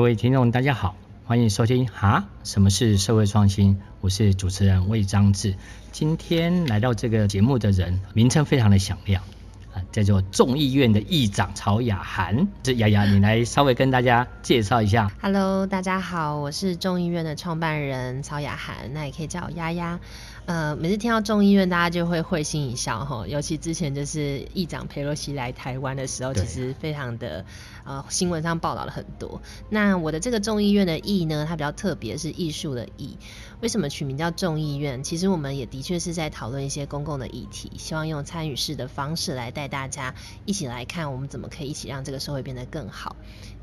各位听众，大家好，欢迎收听哈，什么是社会创新？我是主持人魏章志。今天来到这个节目的人，名称非常的响亮啊，叫做众议院的议长曹雅涵。这雅雅，你来稍微跟大家介绍一下。Hello，大家好，我是众议院的创办人曹雅涵，那也可以叫我丫丫。呃，每次听到众议院，大家就会会心一笑哈。尤其之前就是议长佩洛西来台湾的时候，其实非常的呃，新闻上报道了很多。那我的这个众议院的议呢，它比较特别，是艺术的议。为什么取名叫众议院？其实我们也的确是在讨论一些公共的议题，希望用参与式的方式来带大家一起来看，我们怎么可以一起让这个社会变得更好。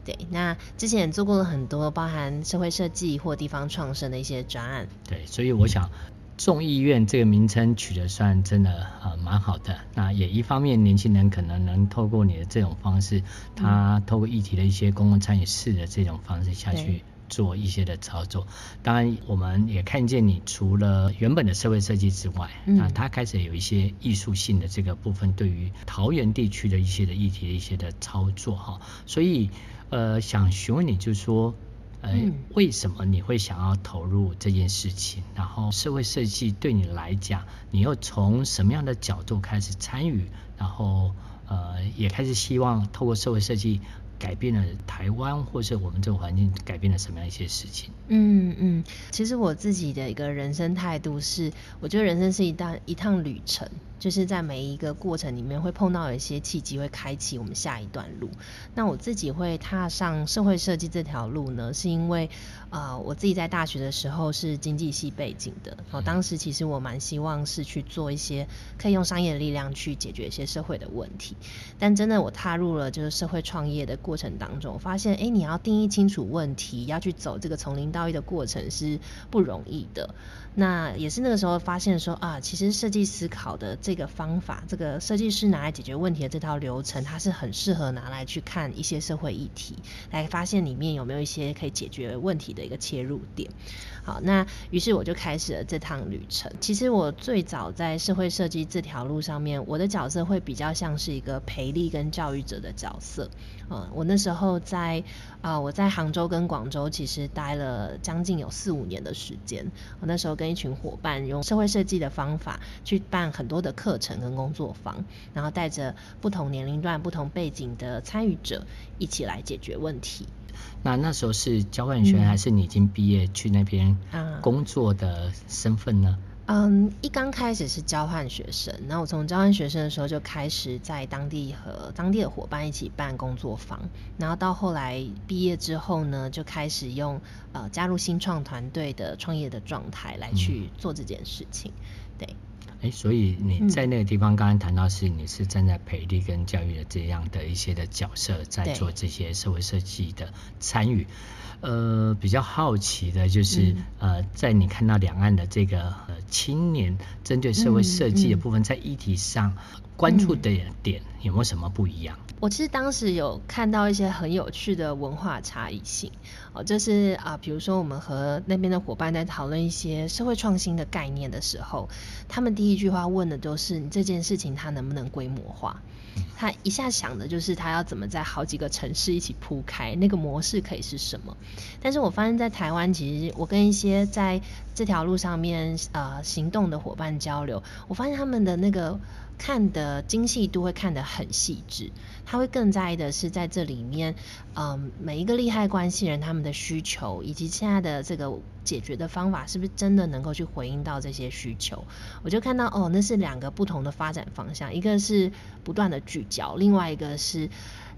对，那之前也做过了很多包含社会设计或地方创生的一些专案。对，所以我想。众议院这个名称取得算真的呃蛮好的，那也一方面年轻人可能能透过你的这种方式，他透过议题的一些公共参与式的这种方式下去做一些的操作。当然，我们也看见你除了原本的社会设计之外，那他开始有一些艺术性的这个部分，对于桃园地区的一些的议题的一些的操作哈。所以呃，想询问你就是说。呃，为什么你会想要投入这件事情？然后社会设计对你来讲，你又从什么样的角度开始参与？然后呃，也开始希望透过社会设计改变了台湾，或是我们这个环境改变了什么样一些事情？嗯嗯，其实我自己的一个人生态度是，我觉得人生是一趟一趟旅程。就是在每一个过程里面会碰到有一些契机，会开启我们下一段路。那我自己会踏上社会设计这条路呢，是因为呃我自己在大学的时候是经济系背景的，哦，当时其实我蛮希望是去做一些可以用商业的力量去解决一些社会的问题。但真的我踏入了就是社会创业的过程当中，我发现哎，你要定义清楚问题，要去走这个从零到一的过程是不容易的。那也是那个时候发现说啊，其实设计思考的这个方法，这个设计师拿来解决问题的这套流程，它是很适合拿来去看一些社会议题，来发现里面有没有一些可以解决问题的一个切入点。好，那于是我就开始了这趟旅程。其实我最早在社会设计这条路上面，我的角色会比较像是一个培力跟教育者的角色。嗯，我那时候在啊、呃，我在杭州跟广州其实待了将近有四五年的时间。我那时候跟一群伙伴用社会设计的方法去办很多的课程跟工作坊，然后带着不同年龄段、不同背景的参与者一起来解决问题。那那时候是交换学生，还是你已经毕业去那边工作的身份呢？嗯，一刚开始是交换学生，那我从交换学生的时候就开始在当地和当地的伙伴一起办工作坊，然后到后来毕业之后呢，就开始用呃加入新创团队的创业的状态来去做这件事情，对。哎，所以你在那个地方刚刚谈到是你是站在培力跟教育的这样的一些的角色，在做这些社会设计的参与。呃，比较好奇的就是，呃，在你看到两岸的这个呃青年针对社会设计的部分，在议题上关注的点有没有什么不一样？我其实当时有看到一些很有趣的文化差异性，哦，就是啊，比如说我们和那边的伙伴在讨论一些社会创新的概念的时候，他们第一句话问的都是：你这件事情它能不能规模化？他一下想的就是他要怎么在好几个城市一起铺开，那个模式可以是什么？但是我发现，在台湾，其实我跟一些在这条路上面呃行动的伙伴交流，我发现他们的那个。看的精细度会看得很细致，他会更在意的是在这里面，嗯，每一个利害关系人他们的需求，以及现在的这个解决的方法，是不是真的能够去回应到这些需求？我就看到哦，那是两个不同的发展方向，一个是不断的聚焦，另外一个是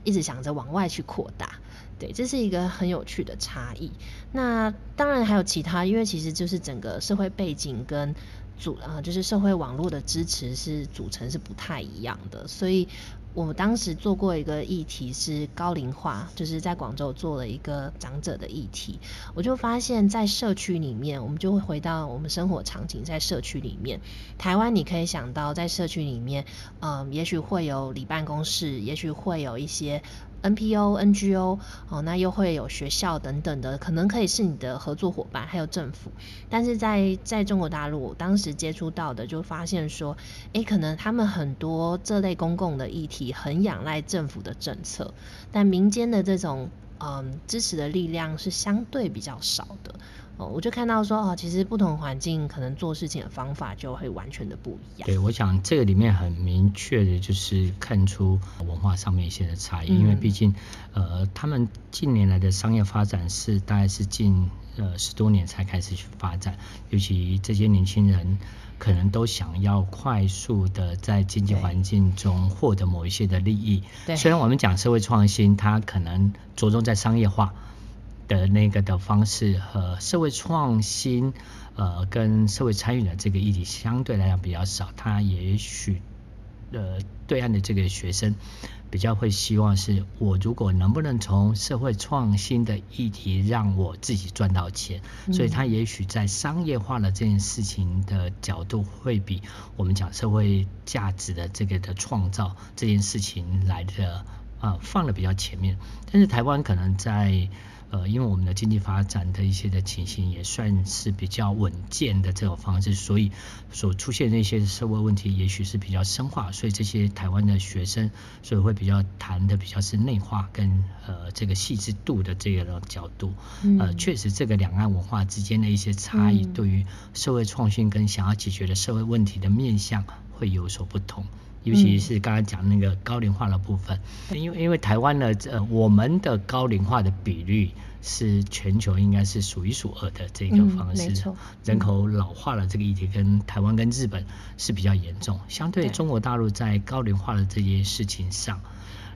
一直想着往外去扩大。对，这是一个很有趣的差异。那当然还有其他，因为其实就是整个社会背景跟。组啊，就是社会网络的支持是组成是不太一样的，所以我们当时做过一个议题是高龄化，就是在广州做了一个长者的议题，我就发现，在社区里面，我们就会回到我们生活场景，在社区里面，台湾你可以想到，在社区里面，嗯，也许会有里办公室，也许会有一些。NPO、NGO 哦，那又会有学校等等的，可能可以是你的合作伙伴，还有政府。但是在在中国大陆，我当时接触到的就发现说，诶，可能他们很多这类公共的议题很仰赖政府的政策，但民间的这种嗯，支持的力量是相对比较少的。哦，我就看到说，哦，其实不同环境可能做事情的方法就会完全的不一样。对，我想这个里面很明确的就是看出文化上面一些的差异，嗯、因为毕竟，呃，他们近年来的商业发展是大概是近呃十多年才开始去发展，尤其这些年轻人可能都想要快速的在经济环境中获得某一些的利益。对，虽然我们讲社会创新，它可能着重在商业化。的那个的方式和社会创新，呃，跟社会参与的这个议题相对来讲比较少。他也许，呃，对岸的这个学生比较会希望是，我如果能不能从社会创新的议题让我自己赚到钱，嗯、所以他也许在商业化的这件事情的角度，会比我们讲社会价值的这个的创造这件事情来的啊、呃、放的比较前面。但是台湾可能在呃，因为我们的经济发展的一些的情形也算是比较稳健的这种方式，所以所出现的一些社会问题也许是比较深化，所以这些台湾的学生所以会比较谈的比较是内化跟呃这个细致度的这个角度。呃，确实这个两岸文化之间的一些差异，对于社会创新跟想要解决的社会问题的面向会有所不同。尤其是刚才讲那个高龄化的部分，因为因为台湾的呃我们的高龄化的比率是全球应该是数一数二的这个方式，人口老化了这个议题跟台湾跟日本是比较严重，相对。中国大陆在高龄化的这些事情上，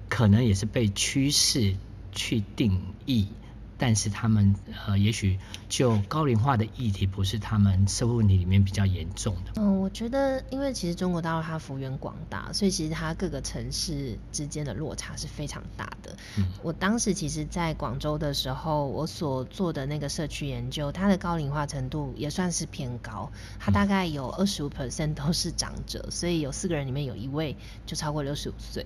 可能也是被趋势去定义。但是他们呃，也许就高龄化的议题不是他们社会问题里面比较严重的。嗯，我觉得因为其实中国大陆它幅员广大，所以其实它各个城市之间的落差是非常大的。嗯，我当时其实在广州的时候，我所做的那个社区研究，它的高龄化程度也算是偏高，它大概有二十五 percent 都是长者，所以有四个人里面有一位就超过六十五岁。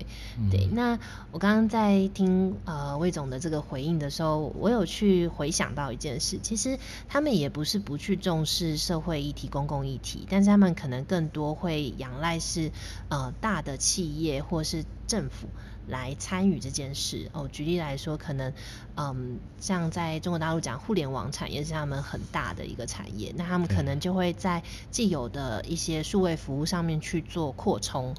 对，那我刚刚在听呃魏总的这个回应的时候，我有。有去回想到一件事，其实他们也不是不去重视社会议题、公共议题，但是他们可能更多会仰赖是呃大的企业或是政府来参与这件事。哦，举例来说，可能嗯像在中国大陆讲互联网产业是他们很大的一个产业，那他们可能就会在既有的一些数位服务上面去做扩充。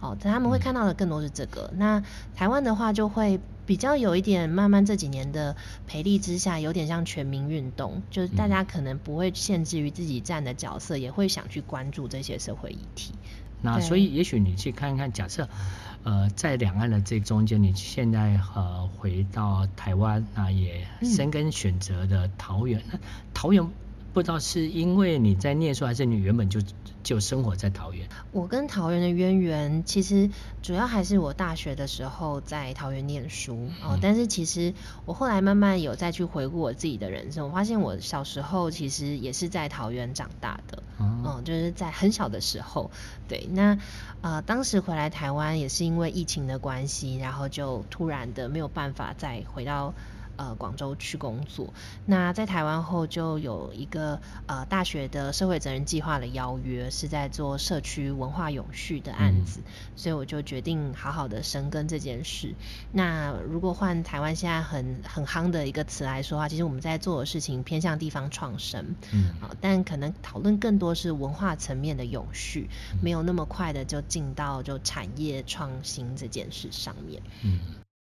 哦，但他们会看到的更多是这个。嗯、那台湾的话就会。比较有一点，慢慢这几年的培力之下，有点像全民运动，就是大家可能不会限制于自己站的角色，也会想去关注这些社会议题。那所以，也许你去看看，假设，呃，在两岸的这中间，你现在呃回到台湾，那也深耕选择的桃园，那、嗯、桃园。不知道是因为你在念书，还是你原本就就生活在桃园？我跟桃园的渊源，其实主要还是我大学的时候在桃园念书哦。但是其实我后来慢慢有再去回顾我自己的人生，我发现我小时候其实也是在桃园长大的，嗯，就是在很小的时候。对，那呃，当时回来台湾也是因为疫情的关系，然后就突然的没有办法再回到。呃，广州去工作。那在台湾后，就有一个呃大学的社会责任计划的邀约，是在做社区文化永续的案子，嗯、所以我就决定好好的深耕这件事。那如果换台湾现在很很夯的一个词来说的话，其实我们在做的事情偏向地方创生，嗯，好，但可能讨论更多是文化层面的永续，嗯、没有那么快的就进到就产业创新这件事上面，嗯。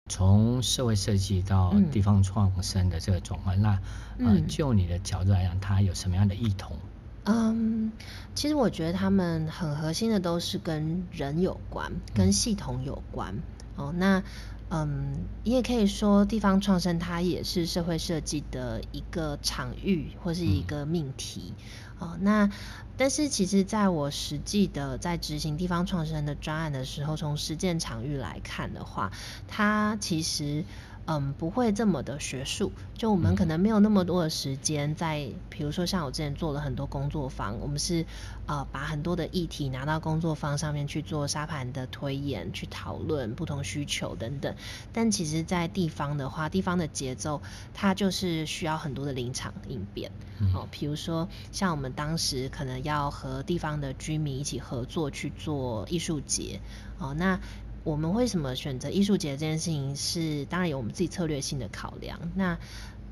从社会设计到地方创生的这个转换，嗯、那呃，就你的角度来讲，它有什么样的异同？嗯，其实我觉得他们很核心的都是跟人有关，跟系统有关。嗯、哦，那嗯，你也可以说地方创生它也是社会设计的一个场域或是一个命题。嗯、哦，那。但是其实，在我实际的在执行地方创始人的专案的时候，从实践场域来看的话，它其实。嗯，不会这么的学术。就我们可能没有那么多的时间在，比如说像我之前做了很多工作坊，我们是呃把很多的议题拿到工作坊上面去做沙盘的推演，去讨论不同需求等等。但其实，在地方的话，地方的节奏它就是需要很多的临场应变。哦，比如说像我们当时可能要和地方的居民一起合作去做艺术节。哦，那。我们为什么选择艺术节这件事情是，当然有我们自己策略性的考量。那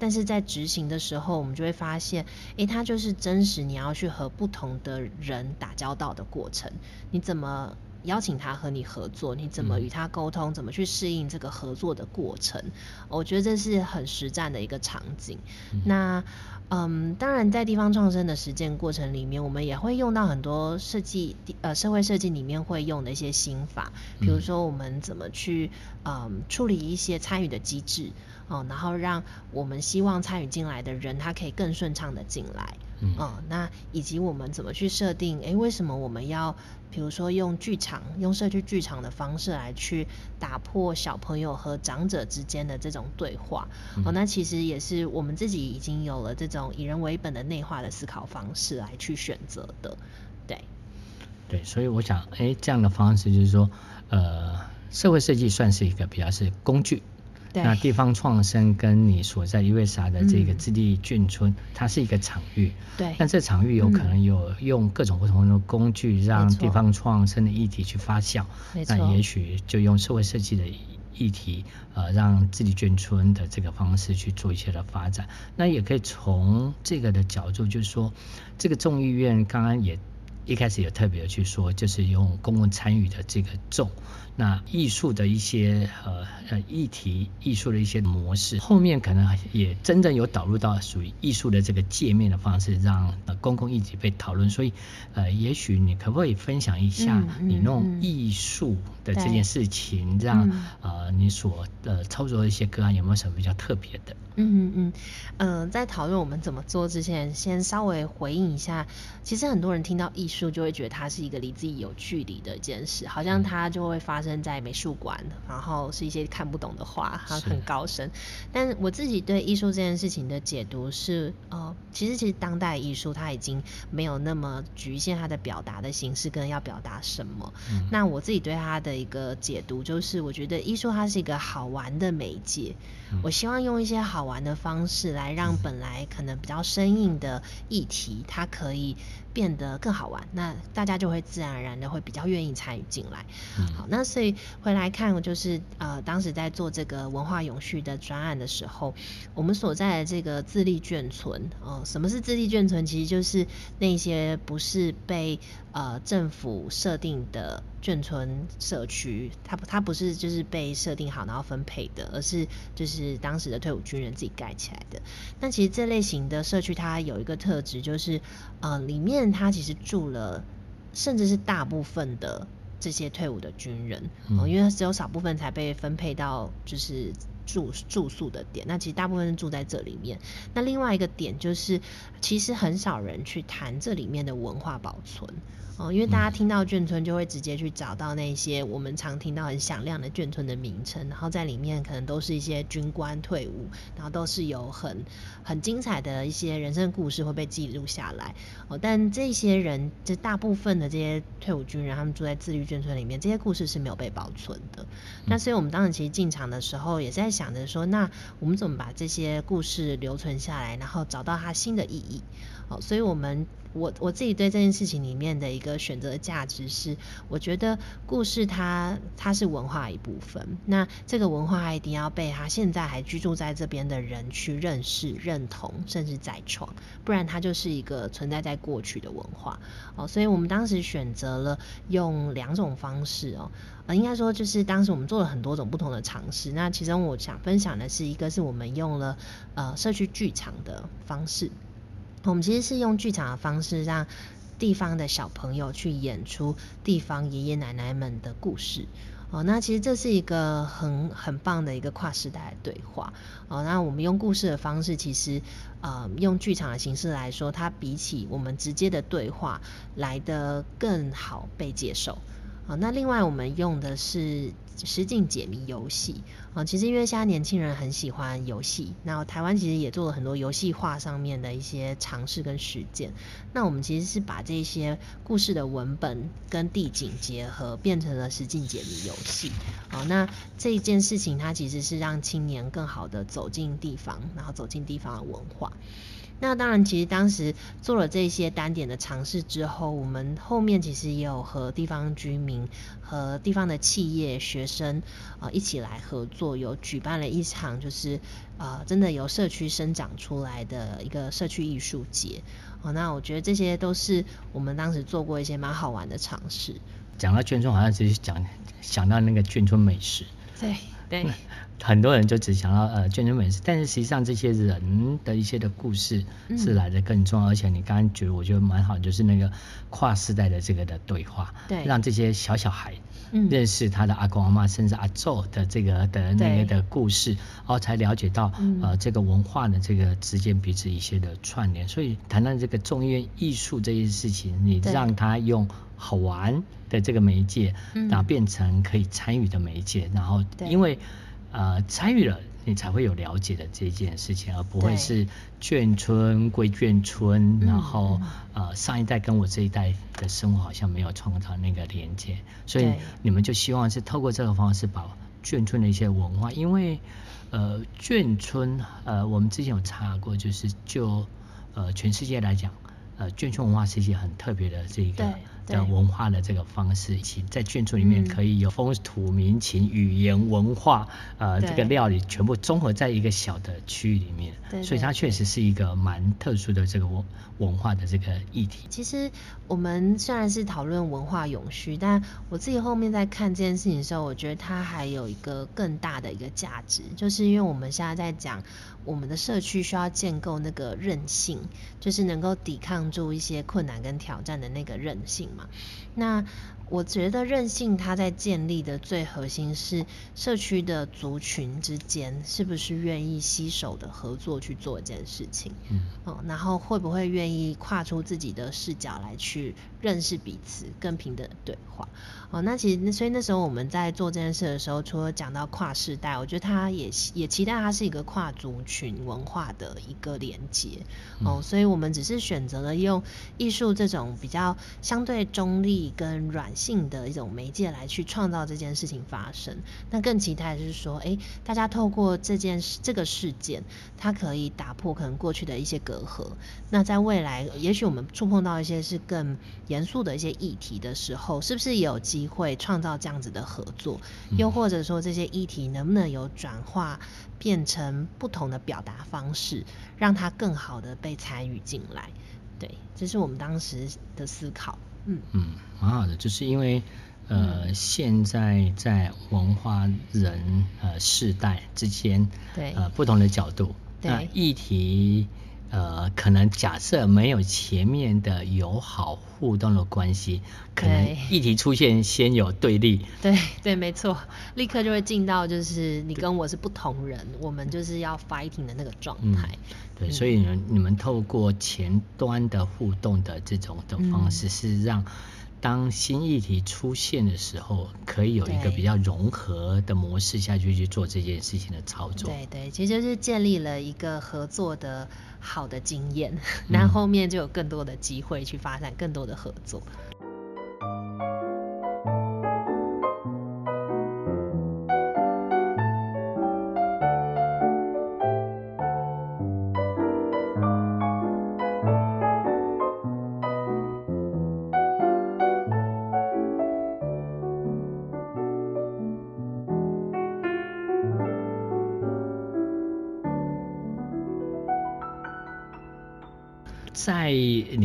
但是在执行的时候，我们就会发现，诶，它就是真实你要去和不同的人打交道的过程。你怎么邀请他和你合作？你怎么与他沟通？怎么去适应这个合作的过程？我觉得这是很实战的一个场景。那嗯，当然在地方创生的实践过程里面，我们也会用到很多设计呃社会设计里面会用的一些心法，比如说我们怎么去嗯处理一些参与的机制。哦，然后让我们希望参与进来的人，他可以更顺畅的进来。嗯，哦，那以及我们怎么去设定？诶，为什么我们要，比如说用剧场、用社区剧场的方式来去打破小朋友和长者之间的这种对话？哦，那其实也是我们自己已经有了这种以人为本的内化的思考方式来去选择的。对，对，所以我想，诶，这样的方式就是说，呃，社会设计算是一个比较是工具。那地方创生跟你所在月沙的这个自立眷村，嗯，它是一个场域。对。但这场域有可能有用各种不同的工具，让地方创生的议题去发酵。那也许就用社会设计的议题，呃，让自立眷村的这个方式去做一些的发展。那也可以从这个的角度，就是说，这个众议院刚刚也一开始也特别的去说，就是用公共参与的这个众。那艺术的一些呃呃议题，艺术的一些模式，后面可能也真正有导入到属于艺术的这个界面的方式，让呃公共议题被讨论。所以呃，也许你可不可以分享一下你弄艺术的这件事情，让呃你所呃操作的一些个案有没有什么比较特别的？嗯嗯嗯，呃，在讨论我们怎么做之前，先稍微回应一下。其实很多人听到艺术就会觉得它是一个离自己有距离的一件事，好像它就会发生在美术馆，然后是一些看不懂的画，它很高深。但我自己对艺术这件事情的解读是，呃，其实其实当代艺术它已经没有那么局限它的表达的形式跟要表达什么。嗯。那我自己对它的一个解读就是，我觉得艺术它是一个好玩的媒介。嗯。我希望用一些好。玩的方式来让本来可能比较生硬的议题，它可以变得更好玩，那大家就会自然而然的会比较愿意参与进来。嗯。好，那所以回来看，就是呃，当时在做这个文化永续的专案的时候，我们所在的这个自立眷村，哦、呃，什么是自立眷村？其实就是那些不是被呃政府设定的。眷村社区，它不，它不是就是被设定好然后分配的，而是就是当时的退伍军人自己盖起来的。那其实这类型的社区，它有一个特质，就是呃，里面它其实住了，甚至是大部分的这些退伍的军人，因为只有少部分才被分配到就是住住宿的点。那其实大部分是住在这里面。那另外一个点就是，其实很少人去谈这里面的文化保存。哦，因为大家听到眷村就会直接去找到那些我们常听到很响亮的眷村的名称，然后在里面可能都是一些军官退伍，然后都是有很很精彩的一些人生故事会被记录下来。哦，但这些人，这大部分的这些退伍军人，他们住在自律眷村里面，这些故事是没有被保存的。那所以我们当时其实进场的时候，也在想着说，那我们怎么把这些故事留存下来，然后找到它新的意义？所以我们我我自己对这件事情里面的一个选择价值是，我觉得故事它它是文化一部分，那这个文化一定要被他现在还居住在这边的人去认识、认同，甚至再创，不然它就是一个存在在过去的文化。哦，所以我们当时选择了用两种方式哦，呃，应该说就是当时我们做了很多种不同的尝试。那其中我想分享的是一个是我们用了呃社区剧场的方式。我们其实是用剧场的方式，让地方的小朋友去演出地方爷爷奶奶们的故事。哦，那其实这是一个很很棒的一个跨时代的对话。哦，那我们用故事的方式，其实呃，用剧场的形式来说，它比起我们直接的对话来得更好被接受。啊，那另外我们用的是实境解谜游戏啊，其实因为现在年轻人很喜欢游戏，那台湾其实也做了很多游戏化上面的一些尝试跟实践。那我们其实是把这些故事的文本跟地景结合，变成了实境解谜游戏。好，那这一件事情它其实是让青年更好的走进地方，然后走进地方的文化。那当然，其实当时做了这些单点的尝试之后，我们后面其实也有和地方居民和地方的企业、学生啊、呃、一起来合作，有举办了一场就是啊、呃，真的由社区生长出来的一个社区艺术节。哦，那我觉得这些都是我们当时做过一些蛮好玩的尝试。讲到眷村，好像只是讲想到那个眷村美食。对对。很多人就只想到呃眷村美食，但是实际上这些人的一些的故事是来的更重要。嗯、而且你刚刚觉得我觉得蛮好，就是那个跨世代的这个的对话，对，让这些小小孩认识他的阿公阿妈，甚至阿祖的这个的那个的故事，然后才了解到呃这个文化的这个之间彼此一些的串联。所以谈谈这个众议院艺术这件事情，你让他用好玩的这个媒介，然后变成可以参与的媒介，然后因为。呃，参与了，你才会有了解的这件事情，而不会是眷村归眷村，然后呃上一代跟我这一代的生活好像没有创造那个连接，所以你们就希望是透过这个方式把眷村的一些文化，因为呃眷村呃我们之前有查过，就是就呃全世界来讲，呃眷村文化是一件很特别的这一个。的文化的这个方式，以及在眷村里面可以有风土民情、语言文化，呃，这个料理全部综合在一个小的区域里面，对，所以它确实是一个蛮特殊的这个文文化的这个议题。其实我们虽然是讨论文化永续，但我自己后面在看这件事情的时候，我觉得它还有一个更大的一个价值，就是因为我们现在在讲我们的社区需要建构那个韧性，就是能够抵抗住一些困难跟挑战的那个韧性嘛。那我觉得韧性它在建立的最核心是社区的族群之间是不是愿意携手的合作去做一件事情，嗯，哦，然后会不会愿意跨出自己的视角来去认识彼此，更平等的对话，哦，那其实所以那时候我们在做这件事的时候，除了讲到跨世代，我觉得它也也期待它是一个跨族群文化的一个连接，哦，所以我们只是选择了用艺术这种比较相对中立跟软性的一种媒介来去创造这件事情发生。那更期待的是说，哎，大家透过这件事这个事件，它可以打破可能过去的一些隔阂。那在未来，也许我们触碰到一些是更严肃的一些议题的时候，是不是也有机会创造这样子的合作？又或者说，这些议题能不能有转化变成不同的表达方式，让它更好的被参与进来？对，这是我们当时的思考。嗯嗯，蛮好的，就是因为呃，嗯、现在在文化人呃世代之间，对呃不同的角度，对那议题呃可能假设没有前面的友好互动的关系，可能议题出现先有对立，对对没错，立刻就会进到就是你跟我是不同人，我们就是要 fighting 的那个状态。嗯对，所以你们，你们透过前端的互动的这种的方式，是让当新议题出现的时候，可以有一个比较融合的模式下去去做这件事情的操作。对对，其实就是建立了一个合作的好的经验，那后面就有更多的机会去发展更多的合作。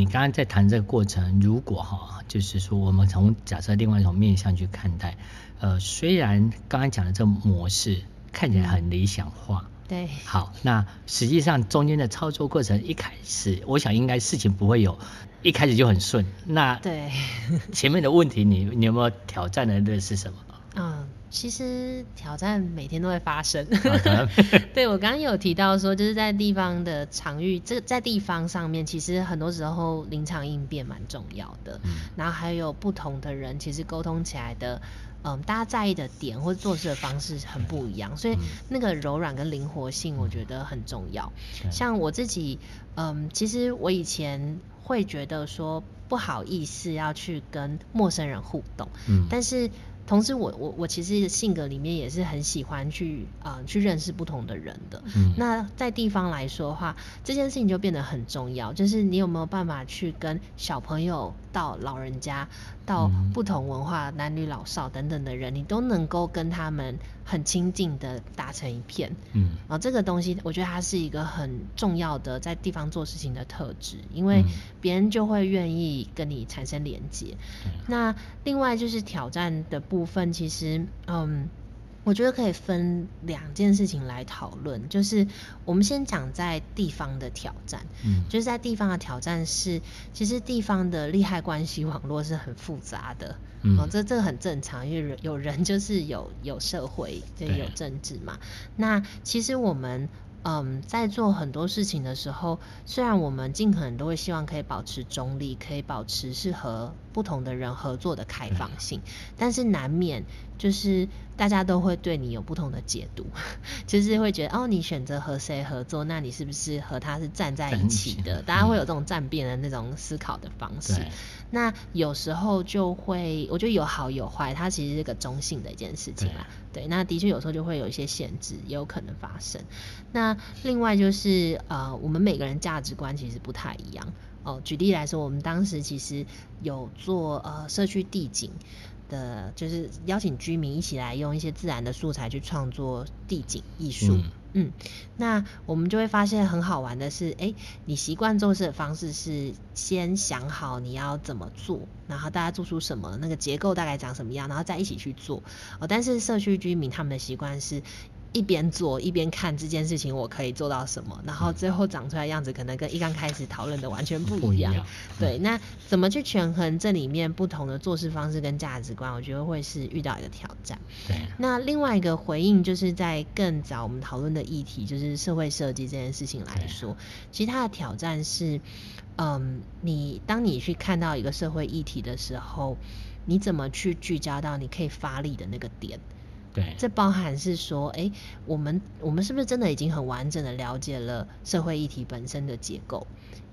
刚刚在谈这个过程，如果哈，就是说我们从假设另外一种面向去看待，呃，虽然刚刚讲的这个模式看起来很理想化，对，好，那实际上中间的操作过程一开始，我想应该事情不会有一开始就很顺，那对前面的问题你，你你有没有挑战的那是什么？嗯。其实挑战每天都会发生。对，我刚刚有提到说，就是在地方的场域，这在地方上面，其实很多时候临场应变蛮重要的。嗯。然后还有不同的人，其实沟通起来的，嗯，大家在意的点或者做事的方式很不一样，所以那个柔软跟灵活性，我觉得很重要。嗯。像我自己，嗯，其实我以前会觉得说不好意思要去跟陌生人互动，嗯，但是。同时我我我其实性格里面也是很喜欢去呃去认识不同的人的。嗯，那在地方来说的话，这件事情就变得很重要，就是你有没有办法去跟小朋友到老人家到不同文化、男女老少等等的人，你都能够跟他们很亲近的打成一片。嗯，啊，这个东西我觉得它是一个很重要的在地方做事情的特质，因为别人就会愿意跟你产生连接。嗯，那另外就是挑战的部分，其实嗯。我觉得可以分两件事情来讨论，就是我们先讲在地方的挑战，嗯，就是在地方的挑战是，其实地方的利害关系网络是很复杂的，嗯，哦，这这个很正常，因为人有人就是有有社会，就有政治嘛。那其实我们嗯在做很多事情的时候，虽然我们尽可能都会希望可以保持中立，可以保持是和不同的人合作的开放性，但是难免就是。大家都会对你有不同的解读，就是会觉得哦，你选择和谁合作，那你是不是和他是站在一起的？大家会有这种站边的那种思考的方式。那有时候就会，我觉得有好有坏，它其实是个中性的一件事情啦。对，那的确有时候就会有一些限制，也有可能发生。那另外就是呃，我们每个人价值观其实不太一样哦。举例来说，我们当时其实有做呃社区地景。的，就是邀请居民一起来用一些自然的素材去创作地景艺术。嗯，嗯，那我们就会发现很好玩的是，哎，你习惯做事的方式是先想好你要怎么做，然后大家做出什么，那个结构大概长什么样，然后再一起去做。哦，但是社区居民他们的习惯是。一边做一边看这件事情，我可以做到什么，然后最后长出来样子可能跟一刚开始讨论的完全不一样。对，那怎么去权衡这里面不同的做事方式跟价值观？我觉得会是遇到一个挑战。对。那另外一个回应就是在更早我们讨论的议题，就是社会设计这件事情来说，其实它的挑战是，嗯，你当你去看到一个社会议题的时候，你怎么去聚焦到你可以发力的那个点？对，这包含是说，哎，我们我们是不是真的已经很完整的了解了社会议题本身的结构，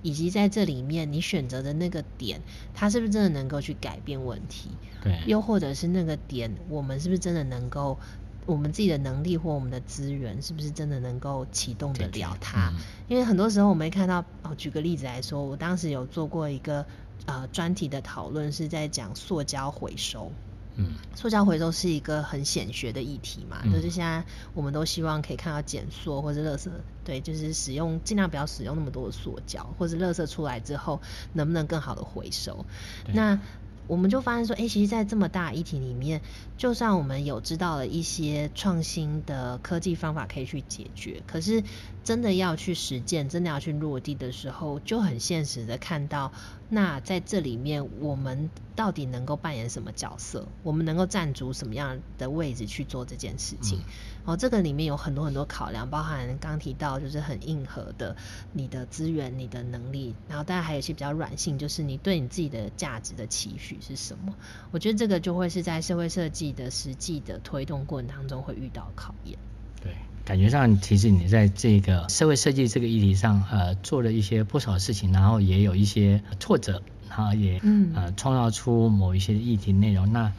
以及在这里面你选择的那个点，它是不是真的能够去改变问题？对，又或者是那个点，我们是不是真的能够，我们自己的能力或我们的资源，是不是真的能够启动得了它？嗯、因为很多时候我们看到，哦，举个例子来说，我当时有做过一个呃专题的讨论，是在讲塑胶回收。嗯，塑胶回收是一个很显学的议题嘛，嗯、就是现在我们都希望可以看到减塑或者垃圾，对，就是使用尽量不要使用那么多的塑胶，或者垃圾出来之后能不能更好的回收？那我们就发现说，哎、其实，在这么大议题里面，就算我们有知道了一些创新的科技方法可以去解决，可是真的要去实践，真的要去落地的时候，就很现实的看到。那在这里面，我们到底能够扮演什么角色？我们能够站足什么样的位置去做这件事情？哦、嗯，这个里面有很多很多考量，包含刚提到就是很硬核的你的资源、你的能力，然后当然还有一些比较软性，就是你对你自己的价值的期许是什么？我觉得这个就会是在社会设计的实际的推动过程当中会遇到考验。对。感觉上，其实你在这个社会设计这个议题上，呃，做了一些不少事情，然后也有一些挫折，然后也嗯呃创造出某一些议题内容。那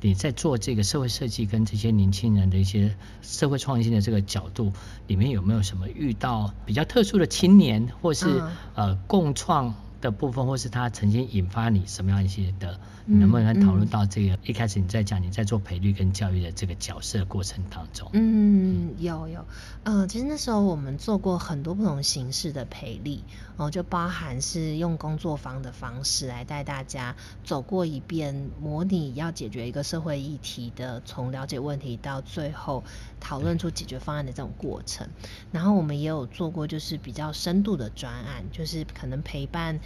你在做这个社会设计跟这些年轻人的一些社会创新的这个角度，里面有没有什么遇到比较特殊的青年，或是呃共创？的部分，或是他曾经引发你什么样一些的，你能不能讨论到这个？一开始你在讲你在做培育跟教育的这个角色过程当中，嗯，有有，呃，其实那时候我们做过很多不同形式的培力，哦，就包含是用工作坊的方式来带大家走过一遍，模拟要解决一个社会议题的，从了解问题到最后讨论出解决方案的这种过程。然后我们也有做过就是比较深度的专案，就是可能陪伴。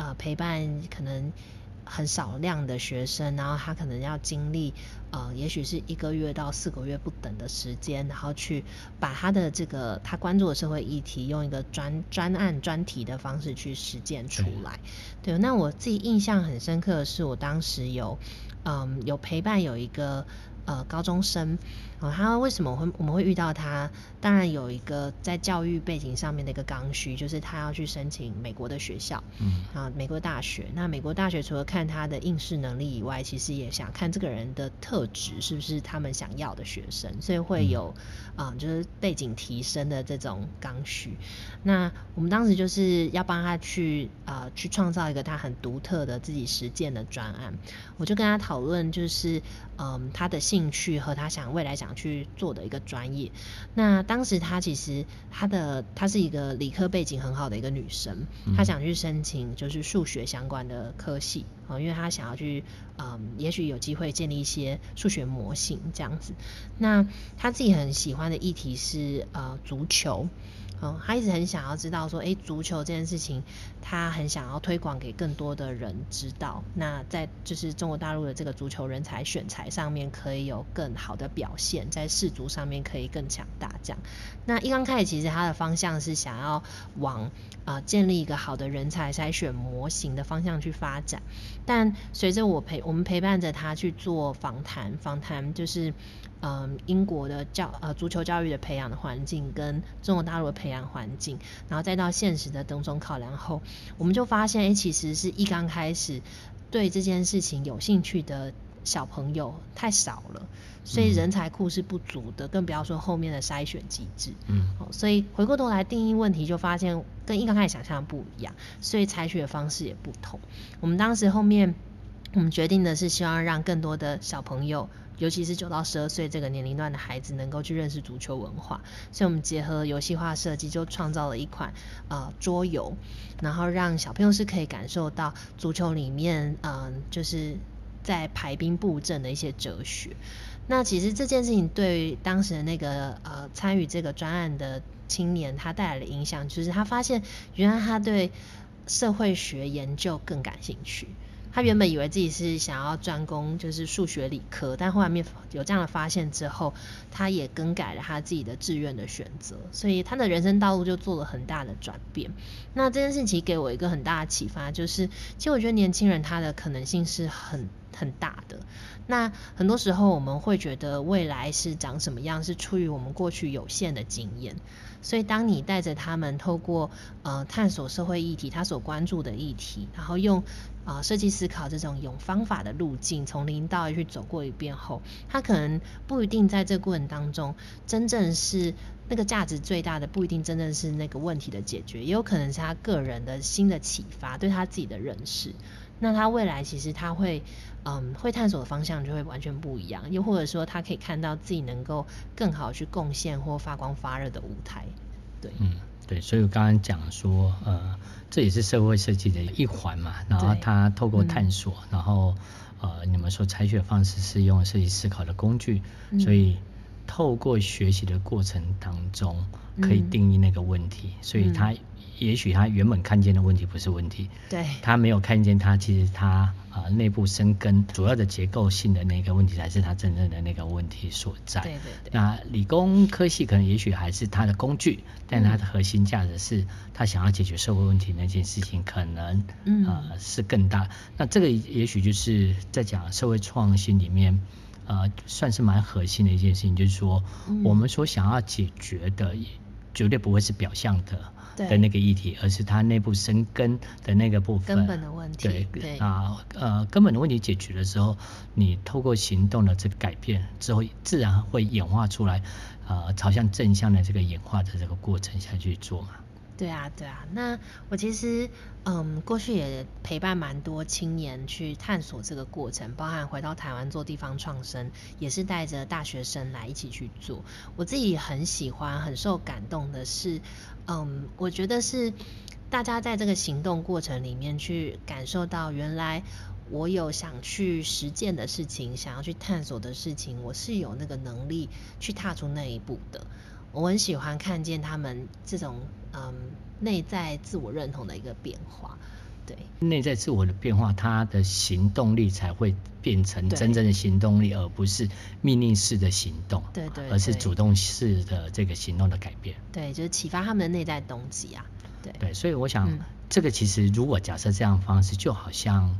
呃，陪伴可能很少量的学生，然后他可能要经历呃，也许是一个月到四个月不等的时间，然后去把他的这个他关注的社会议题，用一个专专案专题的方式去实践出来。对，那我自己印象很深刻的是，我当时有嗯有陪伴有一个呃高中生。哦，他为什么会我们会遇到他？当然有一个在教育背景上面的一个刚需，就是他要去申请美国的学校，嗯，啊，美国大学。那美国大学除了看他的应试能力以外，其实也想看这个人的特质是不是他们想要的学生，所以会有啊、嗯，就是背景提升的这种刚需。那我们当时就是要帮他去啊、呃，去创造一个他很独特的自己实践的专案。我就跟他讨论，就是嗯，他的兴趣和他想未来想。去做的一个专业，那当时他其实他的她是一个理科背景很好的一个女生，她想去申请就是数学相关的科系啊，因为她想要去嗯，也许有机会建立一些数学模型这样子。那她自己很喜欢的议题是呃足球。嗯，他一直很想要知道说，诶，足球这件事情，他很想要推广给更多的人知道。那在就是中国大陆的这个足球人才选材上面，可以有更好的表现，在世足上面可以更强大。这样，那一刚开始其实他的方向是想要往啊、呃、建立一个好的人才筛选模型的方向去发展。但随着我陪我们陪伴着他去做访谈，访谈就是。嗯，英国的教呃足球教育的培养的环境跟中国大陆的培养环境，然后再到现实的种种考量后，我们就发现，哎、欸，其实是一刚开始对这件事情有兴趣的小朋友太少了，所以人才库是不足的，更不要说后面的筛选机制。嗯，所以回过头来定义问题，就发现跟一刚开始想象的不一样，所以采取的方式也不同。我们当时后面我们决定的是希望让更多的小朋友。尤其是九到十二岁这个年龄段的孩子能够去认识足球文化，所以我们结合游戏化设计，就创造了一款呃桌游，然后让小朋友是可以感受到足球里面嗯、就是在排兵布阵的一些哲学。那其实这件事情对于当时的那个呃参与这个专案的青年，他带来的影响就是他发现原来他对社会学研究更感兴趣。他原本以为自己是想要专攻就是数学理科，但后面有这样的发现之后，他也更改了他自己的志愿的选择，所以他的人生道路就做了很大的转变。那这件事情给我一个很大的启发，就是其实我觉得年轻人他的可能性是很很大的。那很多时候我们会觉得未来是长什么样，是出于我们过去有限的经验。所以当你带着他们透过呃探索社会议题，他所关注的议题，然后用啊设计思考这种有方法的路径，从零到一去走过一遍后，他可能不一定在这个过程当中真正是那个价值最大的，不一定真正是那个问题的解决，也有可能是他个人的新的启发，对他自己的认识。那他未来其实他会，嗯，会探索的方向就会完全不一样，又或者说他可以看到自己能够更好去贡献或发光发热的舞台，对，嗯，对，所以我刚刚讲说，呃，这也是社会设计的一环嘛，然后他透过探索，嗯、然后呃，你们说采取的方式是用设计思考的工具，嗯、所以透过学习的过程当中可以定义那个问题，嗯、所以他。也许他原本看见的问题不是问题，对，他没有看见他其实他啊、呃、内部生根主要的结构性的那个问题才是它真正的那个问题所在。对对对。那理工科系可能也许还是它的工具，但它的核心价值是它想要解决社会问题那件事情可能呃是更大。那这个也许就是在讲社会创新里面呃算是蛮核心的一件事情，就是说我们所想要解决的绝对不会是表象的。的那个议题，而是它内部生根的那个部分，根本的问题。对对啊，呃，根本的问题解决的时候，你透过行动的这个改变之后，自然会演化出来，呃，朝向正向的这个演化的这个过程下去做嘛。对啊，对啊。那我其实，嗯，过去也陪伴蛮多青年去探索这个过程，包含回到台湾做地方创生，也是带着大学生来一起去做。我自己很喜欢、很受感动的是，嗯，我觉得是大家在这个行动过程里面去感受到，原来我有想去实践的事情，想要去探索的事情，我是有那个能力去踏出那一步的。我很喜欢看见他们这种嗯内在自我认同的一个变化，对，内在自我的变化，他的行动力才会变成真正的行动力，而不是命令式的行动，对对，对，而是主动式的这个行动的改变，对，就是启发他们的内在动机啊，对。对，所以我想、嗯、这个其实如果假设这样的方式，就好像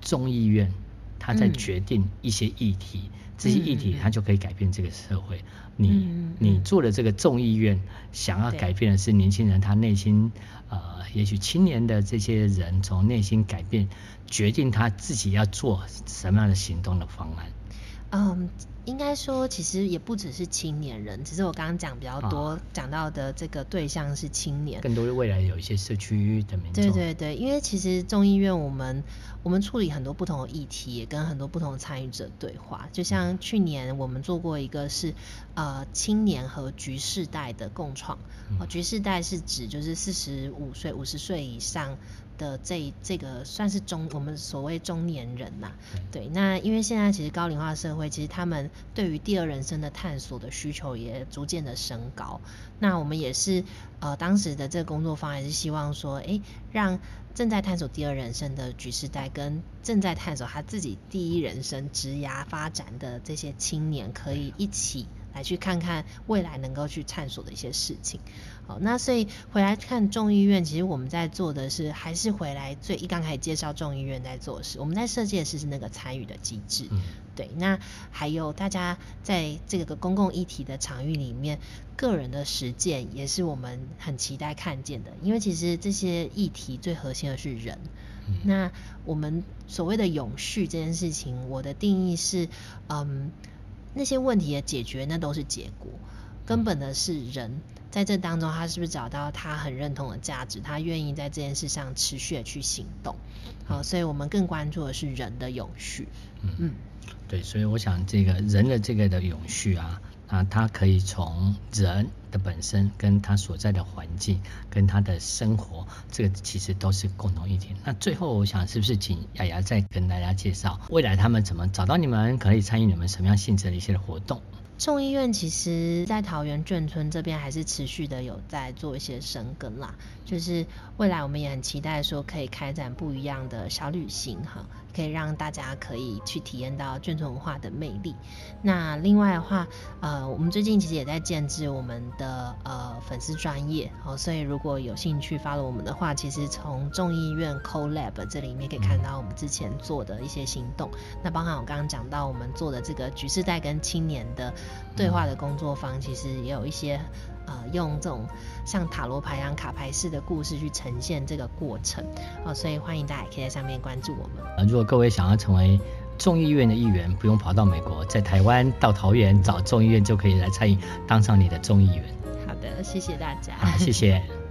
众议院他在决定一些议题。嗯这些议题它就可以改变这个社会。你、嗯、你做的这个众议院，想要改变的是年轻人他内心，呃，也许青年的这些人从内心改变，决定他自己要做什么样的行动的方案。嗯。应该说，其实也不只是青年人，只是我刚刚讲比较多讲、啊、到的这个对象是青年，更多的未来有一些社区的民众。对对对，因为其实众议院我们我们处理很多不同的议题，也跟很多不同的参与者对话。就像去年我们做过一个是呃青年和局世代的共创，哦、嗯，橘世代是指就是四十五岁、五十岁以上。的这这个算是中我们所谓中年人呐、啊，对，那因为现在其实高龄化社会，其实他们对于第二人生的探索的需求也逐渐的升高。那我们也是呃当时的这个工作方案是希望说，哎，让正在探索第二人生的局世代跟正在探索他自己第一人生职涯发展的这些青年，可以一起来去看看未来能够去探索的一些事情。好，那所以回来看众议院，其实我们在做的是，还是回来最一刚开始介绍众议院在做的事。我们在设计的是是那个参与的机制，嗯，对。那还有大家在这个公共议题的场域里面，个人的实践也是我们很期待看见的。因为其实这些议题最核心的是人。嗯，那我们所谓的永续这件事情，我的定义是，嗯，那些问题的解决那都是结果，根本的是人。在这当中，他是不是找到他很认同的价值？他愿意在这件事上持续的去行动。好，所以我们更关注的是人的永续。嗯嗯，对，所以我想这个人的这个的永续啊，啊，他可以从人的本身跟他所在的环境跟他的生活，这个其实都是共同一点。那最后，我想是不是请雅雅再跟大家介绍未来他们怎么找到你们，可以参与你们什么样性质的一些活动？众议院其实，在桃园眷村这边还是持续的有在做一些生根啦。就是未来我们也很期待说，可以开展不一样的小旅行哈，可以让大家可以去体验到眷村文化的魅力。那另外的话，呃，我们最近其实也在建制我们的呃粉丝专业哦，所以如果有兴趣 follow 我们的话，其实从众议院 CoLab 这里面可以看到我们之前做的一些行动。那包含我刚刚讲到我们做的这个橘世代跟青年的对话的工作坊，其实也有一些。呃，用这种像塔罗牌一样卡牌式的故事去呈现这个过程，哦，所以欢迎大家也可以在上面关注我们。呃，如果各位想要成为众议院的议员，不用跑到美国，在台湾到桃园找众议院就可以来参与，当上你的众议员。好的，谢谢大家。好，谢谢。